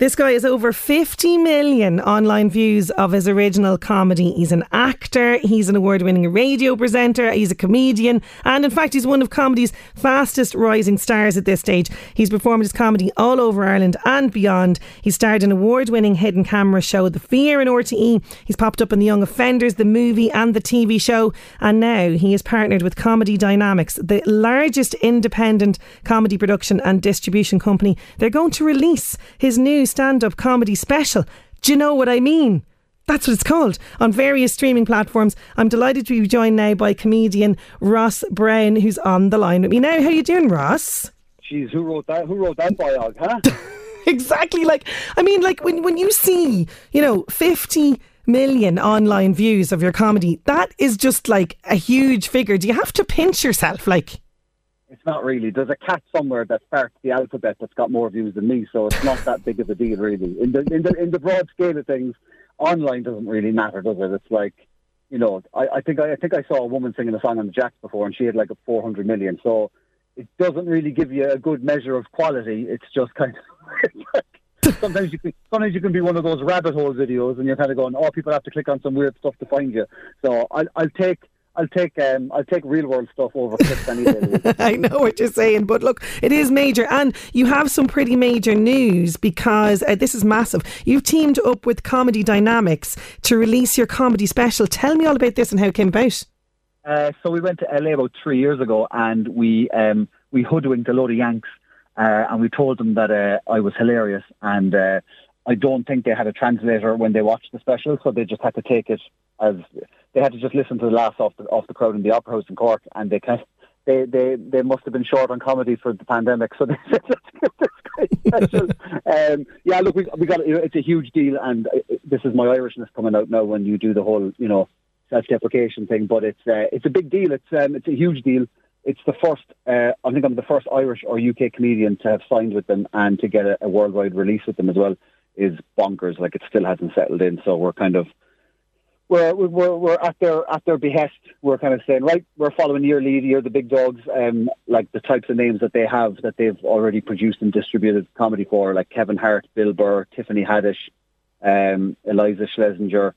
This guy has over 50 million online views of his original comedy. He's an actor, he's an award winning radio presenter, he's a comedian, and in fact, he's one of comedy's fastest rising stars at this stage. He's performed his comedy all over Ireland and beyond. He starred in award winning hidden camera show The Fear in RTE. He's popped up in The Young Offenders, the movie, and the TV show, and now he is partnered with Comedy Dynamics, the largest independent comedy production and distribution company. They're going to release his new stand up comedy special. Do you know what I mean? That's what it's called on various streaming platforms. I'm delighted to be joined now by comedian Ross Brown, who's on the line with me now. How you doing, Ross? Jeez, who wrote that? Who wrote that biog, huh? exactly. Like, I mean, like when when you see, you know, fifty million online views of your comedy, that is just like a huge figure. Do you have to pinch yourself, like? It's not really. There's a cat somewhere that starts the alphabet that's got more views than me, so it's not that big of a deal, really. In the in the in the broad scale of things, online doesn't really matter, does it? It's like, you know, I, I think I, I think I saw a woman singing a song on the Jacks before, and she had like a 400 million. So it doesn't really give you a good measure of quality. It's just kind of. sometimes you can sometimes you can be one of those rabbit hole videos, and you're kind of going, "Oh, people have to click on some weird stuff to find you." So I'll, I'll take I'll take um, I'll take real world stuff over clicks any day. I know what you're saying, but look, it is major, and you have some pretty major news because uh, this is massive. You've teamed up with Comedy Dynamics to release your comedy special. Tell me all about this and how it came about. Uh, so we went to LA about three years ago, and we um, we hoodwinked a load of Yanks, uh, and we told them that uh, I was hilarious, and uh, I don't think they had a translator when they watched the special, so they just had to take it as they had to just listen to the laughs off the off the crowd in the Opera House in Cork, and they kind of, they they they must have been short on comedy for the pandemic, so they said let's give this guy special. um, yeah, look, we we got you know, it's a huge deal, and uh, this is my Irishness coming out now when you do the whole you know self-deprecation thing, but it's uh, it's a big deal. It's um, it's a huge deal. It's the first. Uh, I think I'm the first Irish or UK comedian to have signed with them and to get a, a worldwide release with them as well. Is bonkers. Like it still hasn't settled in, so we're kind of we're, we're, we're at their at their behest. We're kind of saying, right, we're following your lead. You're the big dogs, um, like the types of names that they have that they've already produced and distributed comedy for, like Kevin Hart, Bill Burr, Tiffany Haddish, um, Iliza Shlesinger,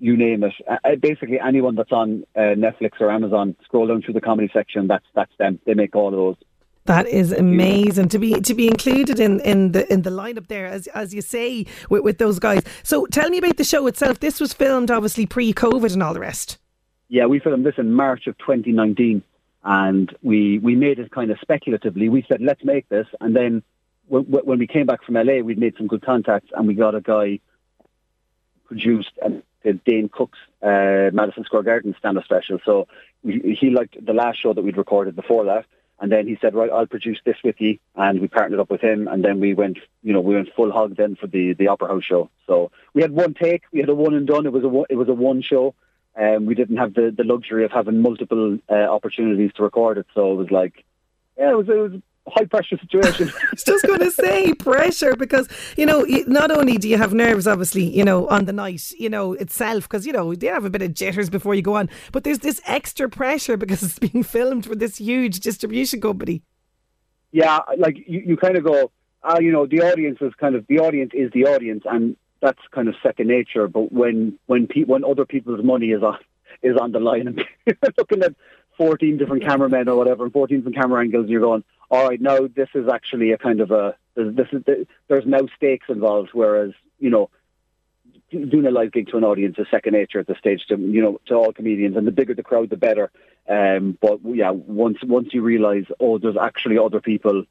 you name it. Basically, anyone that's on uh, Netflix or Amazon, scroll down through the comedy section. That's that's them. They make all of those. That is amazing to be to be included in, in the in the lineup there, as as you say, with, with those guys. So tell me about the show itself. This was filmed obviously pre-COVID and all the rest. Yeah, we filmed this in March of 2019, and we we made it kind of speculatively. We said let's make this, and then when, when we came back from LA, we'd made some good contacts, and we got a guy produced and Dane Cook's uh, Madison Square Garden stand-up special. So we, he liked the last show that we'd recorded before that. And then he said, right, I'll produce this with you. And we partnered up with him. And then we went, you know, we went full hog then for the, the Opera House show. So we had one take. We had a one and done. It was a, it was a one show. Um, we didn't have the, the luxury of having multiple uh, opportunities to record it. So it was like, yeah, it was, it was high pressure situation. I was just going to say pressure because you know not only do you have nerves, obviously, you know on the night, you know itself because you know they have a bit of jitters before you go on, but there's this extra pressure because it's being filmed for this huge distribution company. Yeah, like you, you kind of go, uh, you know, the audience is kind of the audience is the audience, and that's kind of second nature. But when when pe- when other people's money is on is on the line and looking at 14 different cameramen or whatever, and 14 different camera angles, and you're going, all right, now this is actually a kind of a, this is, there's no stakes involved, whereas, you know, doing a live gig to an audience is second nature at the stage to you know to all comedians and the bigger the crowd the better. Um, but yeah once once you realize oh there's actually other people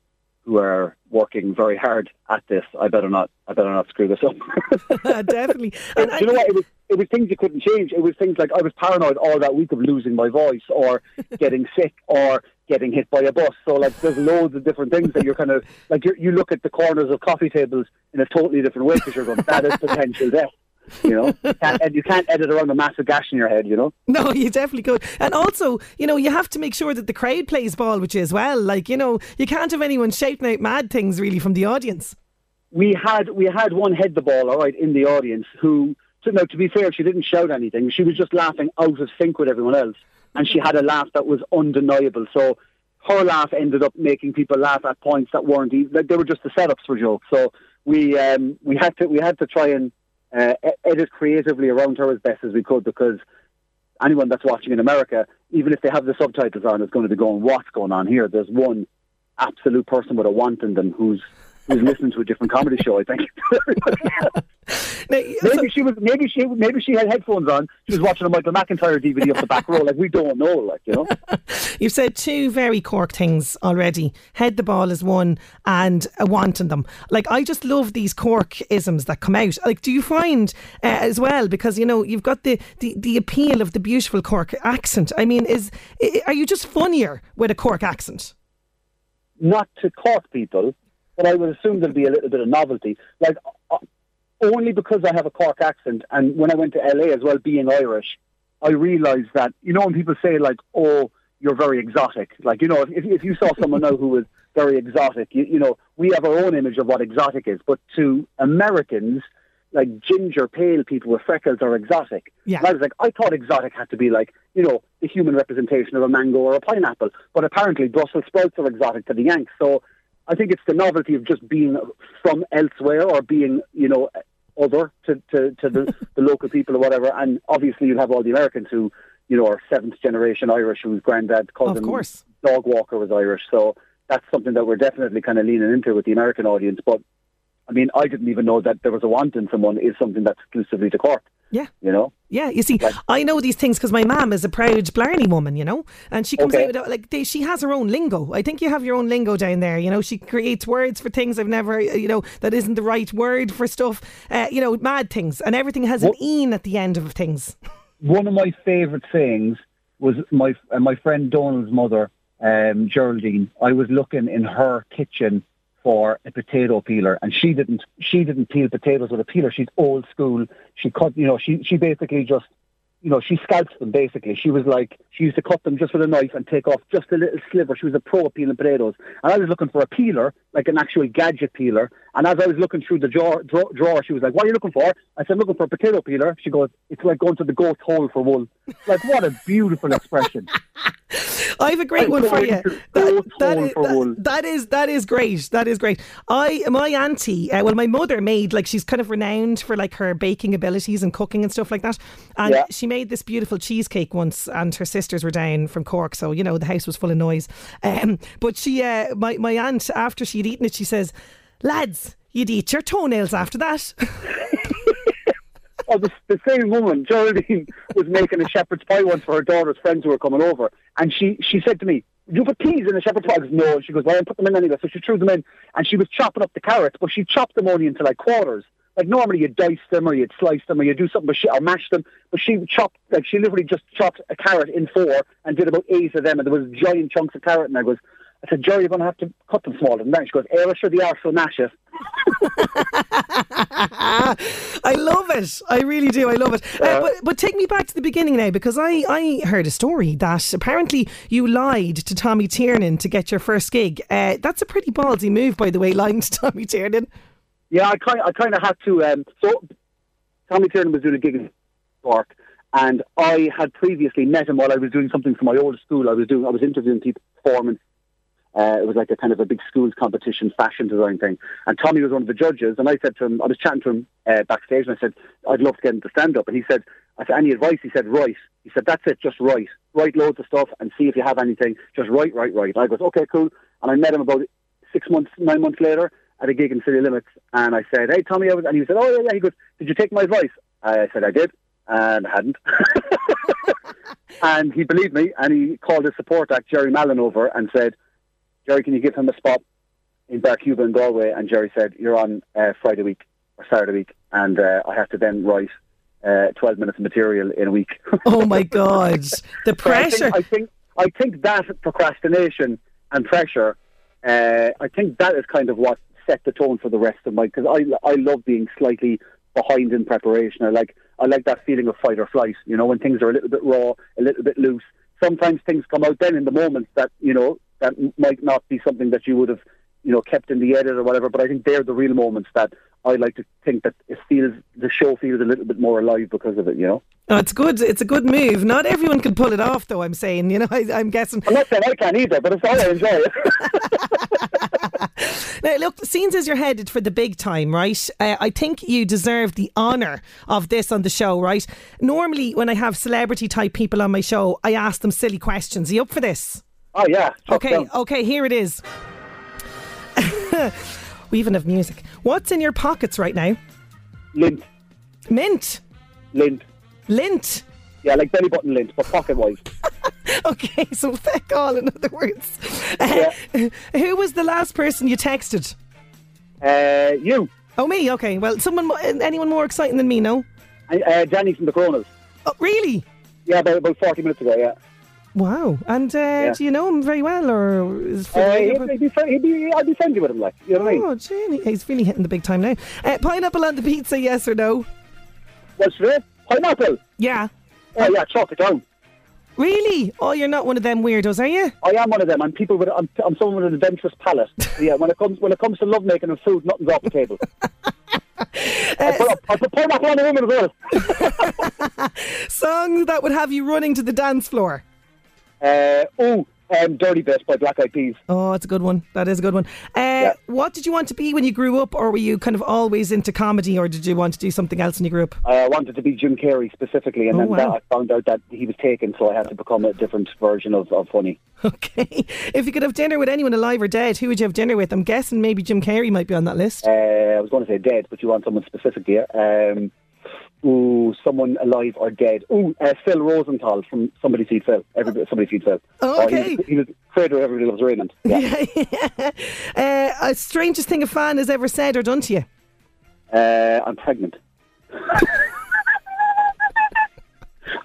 who are working very hard at this I better not I better not screw this up. Definitely. And, you know what? It was it was things you couldn't change. It was things like I was paranoid all that week of losing my voice or getting sick or getting hit by a bus. So like there's loads of different things that you're kind of like you you look at the corners of coffee tables in a totally different way because you're going that is potential death you know, you can't, you can't edit around a massive gash in your head, you know. No, you definitely could. And also, you know, you have to make sure that the crowd plays ball with you as well. Like, you know, you can't have anyone shouting out mad things really from the audience. We had we had one head the ball, all right, in the audience who, to, now to be fair, she didn't shout anything. She was just laughing out of sync with everyone else, and she had a laugh that was undeniable. So her laugh ended up making people laugh at points that weren't even, like they were just the setups for jokes. So we um, we had to we had to try and uh, edit creatively around her as best as we could because anyone that's watching in America, even if they have the subtitles on, is going to be going, "What's going on here?" There's one absolute person with a want in them who's who's listening to a different comedy show. I think. now, maybe so, she was. Maybe she. Maybe she had headphones on. She was watching a Michael McIntyre DVD off the back row. Like we don't know. Like you know. You've said two very Cork things already. Head the ball is one, and a wanting them. Like I just love these Cork isms that come out. Like, do you find uh, as well because you know you've got the, the the appeal of the beautiful Cork accent. I mean, is are you just funnier with a Cork accent? Not to Cork people, but I would assume there'll be a little bit of novelty. Like, uh, only because I have a Cork accent, and when I went to LA as well, being Irish, I realised that, you know, when people say, like, oh, you're very exotic, like, you know, if, if you saw someone now who was very exotic, you, you know, we have our own image of what exotic is, but to Americans, like ginger, pale people with freckles are exotic. Yeah. And I was like, I thought exotic had to be like, you know, the human representation of a mango or a pineapple. But apparently Brussels sprouts are exotic to the Yanks. So I think it's the novelty of just being from elsewhere or being, you know, other to, to, to the, the local people or whatever. And obviously, you'll have all the Americans who, you know, are seventh generation Irish, whose granddad, cousin, of course. dog walker was Irish. So that's something that we're definitely kind of leaning into with the American audience. But I mean, I didn't even know that there was a want in someone is something that's exclusively to Cork. Yeah. You know? Yeah, you see, like, I know these things because my mum is a proud Blarney woman, you know, and she comes okay. out with, like, they, she has her own lingo. I think you have your own lingo down there, you know, she creates words for things I've never, you know, that isn't the right word for stuff, uh, you know, mad things, and everything has an een at the end of things. One of my favourite things was my, uh, my friend Donald's mother, um, Geraldine. I was looking in her kitchen for a potato peeler, and she didn't. She didn't peel potatoes with a peeler. She's old school. She cut. You know, she she basically just. You know, she scalps them basically. She was like, she used to cut them just with a knife and take off just a little sliver. She was a pro at peeling potatoes. And I was looking for a peeler, like an actual gadget peeler. And as I was looking through the drawer, drawer, drawer she was like, What are you looking for? I said, looking for a potato peeler. She goes, It's like going to the goat's hole for wool. Like, what a beautiful expression. I have a great one for you. That, that, is, that, that is that is great. That is great. I my auntie, uh, well, my mother made like she's kind of renowned for like her baking abilities and cooking and stuff like that. And yeah. she made this beautiful cheesecake once, and her sisters were down from Cork, so you know the house was full of noise. Um, but she, uh, my my aunt, after she'd eaten it, she says, "Lads, you'd eat your toenails after that." oh, the, the same woman, Geraldine, was making a shepherd's pie once for her daughter's friends who were coming over, and she she said to me, "You put peas in a shepherd's pie?" I goes, "No." She goes, "Well, I put them in anyway." So she threw them in, and she was chopping up the carrots, but she chopped them only into like quarters. Like normally you dice them or you'd slice them or you do something, but she, or mash them. But she chopped, like she literally just chopped a carrot in four and did about eight of them, and there was giant chunks of carrot. And I goes, I said, Joe, you're going to have to cut them smaller than that. She goes, Era, sure they are, so it. I love it. I really do. I love it. Uh, but, but take me back to the beginning now because I, I heard a story that apparently you lied to Tommy Tiernan to get your first gig. Uh, that's a pretty ballsy move, by the way, lying to Tommy Tiernan. Yeah, I kind, I kind of had to. Um, so Tommy Tiernan was doing a gig in Cork, and I had previously met him while I was doing something for my old school. I was doing, I was interviewing people, performance uh, it was like a kind of a big schools competition fashion design thing. And Tommy was one of the judges. And I said to him, I was chatting to him uh, backstage and I said, I'd love to get him to stand up. And he said, I said, any advice? He said, right. He said, that's it, just write. Write loads of stuff and see if you have anything. Just write, write, write. I goes, okay, cool. And I met him about six months, nine months later at a gig in City Limits. And I said, hey, Tommy, I was, and he said, oh, yeah, yeah. He goes, did you take my advice? I said, I did. And I hadn't. and he believed me and he called his support act, Jerry Mallon, over and said, Jerry, can you give him a spot in Bar Cuba in Galway? And Jerry said, you're on uh, Friday week or Saturday week. And uh, I have to then write uh, 12 minutes of material in a week. Oh my God, the So I think- pressure. I think, I think that procrastination and pressure, uh, I think that is kind of what set the tone for the rest of my. Because I I love being slightly behind in preparation. I like I like that feeling of fight or flight. You know, when things are a little bit raw, a little bit loose. Sometimes things come out then in the moment that you know that might not be something that you would have you know kept in the edit or whatever. But I think they're the real moments that I like to think that it feels the show feels a little bit more alive because of it. You know. Oh, it's good. It's a good move. Not everyone can pull it off, though. I'm saying. You know, I, I'm guessing. I'm not saying I can either, but it's all I enjoy it. Now, look, scenes as you're headed for the big time, right? Uh, I think you deserve the honour of this on the show, right? Normally, when I have celebrity type people on my show, I ask them silly questions. Are you up for this? Oh yeah. Okay, down. okay, here it is. we even have music. What's in your pockets right now? Lint, Mint, lint. lint. Yeah, like belly button lint, but pocket wise. Okay, so feck all, in other words. Uh, who was the last person you texted? Uh, you, Oh, me. Okay. Well, someone, anyone more exciting than me? No. uh, Danny from the Coronas. Oh, really? Yeah, about, about 40 minutes ago, yeah. Wow. And uh, do you know him very well, or is Uh, he'd, be, he'd be, I'd be friendly with him, like, you know what I mean? Oh, Jenny, he's really hitting the big time now. Uh, pineapple on the pizza, yes or no? What's it? Pineapple. Yeah. Oh, yeah, chalk it down. Really? Oh, you're not one of them weirdos, are you? I am one of them. I'm people with, I'm, I'm someone with an adventurous palate. yeah, when it comes, when it comes to lovemaking and food, nothing's off the table. I put, up, I put pineapple on a woman as well. Song that would have you running to the dance floor. Uh, oh, um, Dirty Bit by Black Eyed Peas. Oh, it's a good one. That is a good one. Uh, What did you want to be when you grew up, or were you kind of always into comedy, or did you want to do something else when you grew up? I wanted to be Jim Carrey specifically, and Oh, then wow. that, I found out that he was taken, so I had to become a different version of, of funny. Okay. If you could have dinner with anyone alive or dead, who would you have dinner with? I'm guessing maybe Jim Carrey might be on that list. Uh, I was going to say dead, but you want someone specific here. Um, ooh, someone alive or dead. Ooh, uh, Phil Rosenthal from Somebody Feed Phil. Everybody, somebody Feed Phil. Oh, Uh, he okay. was, he was creator of Everybody Loves Raymond. Yeah. uh, a strangest thing a fan has ever said or done to you? uh, I'm pregnant.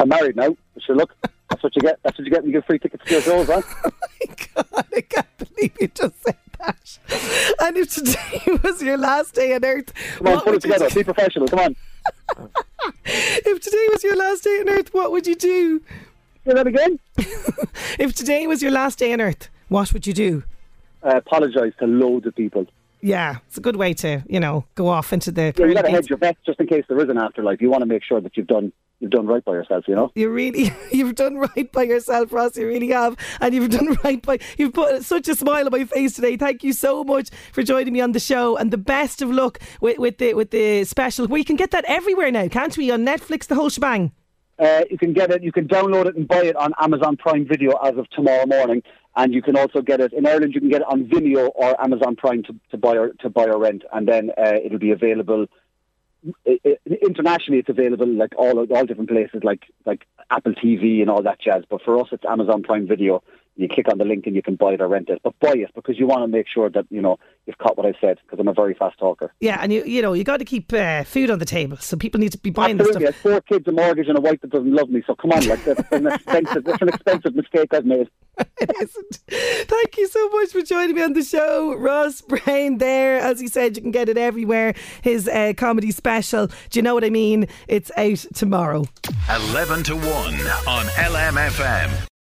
I'm married now. So look, that's what you get. That's what you get when you get free tickets to your shows, huh? Oh my God, I can't believe you just said that. And if today was your last day on earth, Come on, put it together. Be professional. Come on. If today was your last day on earth, what would you do? Say that again. If today was your last day on earth, what would you do? Uh, apologise to loads of people. Yeah, it's a good way to, you know, go off into the. Yeah, you got to hedge your bets just in case there is an afterlife. You want to make sure that you've done you've done right by yourself. You know. You really, you've done right by yourself, Ross. You really have, and you've done right by. You've put such a smile on my face today. Thank you so much for joining me on the show, and the best of luck with, with the with the special. We can get that everywhere now, can't we? On Netflix, the whole shebang. Uh, you can get it. You can download it and buy it on Amazon Prime Video as of tomorrow morning, and you can also get it in Ireland. You can get it on Vimeo or Amazon Prime to, to buy or to buy or rent, and then uh, it'll be available internationally. It's available like all all different places, like like Apple TV and all that jazz. But for us, it's Amazon Prime Video. You click on the link and you can buy it or rent it. But buy it because you want to make sure that you know you've caught what I said because I'm a very fast talker. Yeah, and you you know you got to keep uh, food on the table, so people need to be buying this Absolutely, I have four kids, a mortgage, and a wife that doesn't love me. So come on, like that's an expensive, that's an expensive mistake I've made. It isn't. Thank you so much for joining me on the show, Ross Brown. There, as he said, you can get it everywhere. His uh, comedy special. Do you know what I mean? It's out tomorrow. 11 to 1 on LMFM.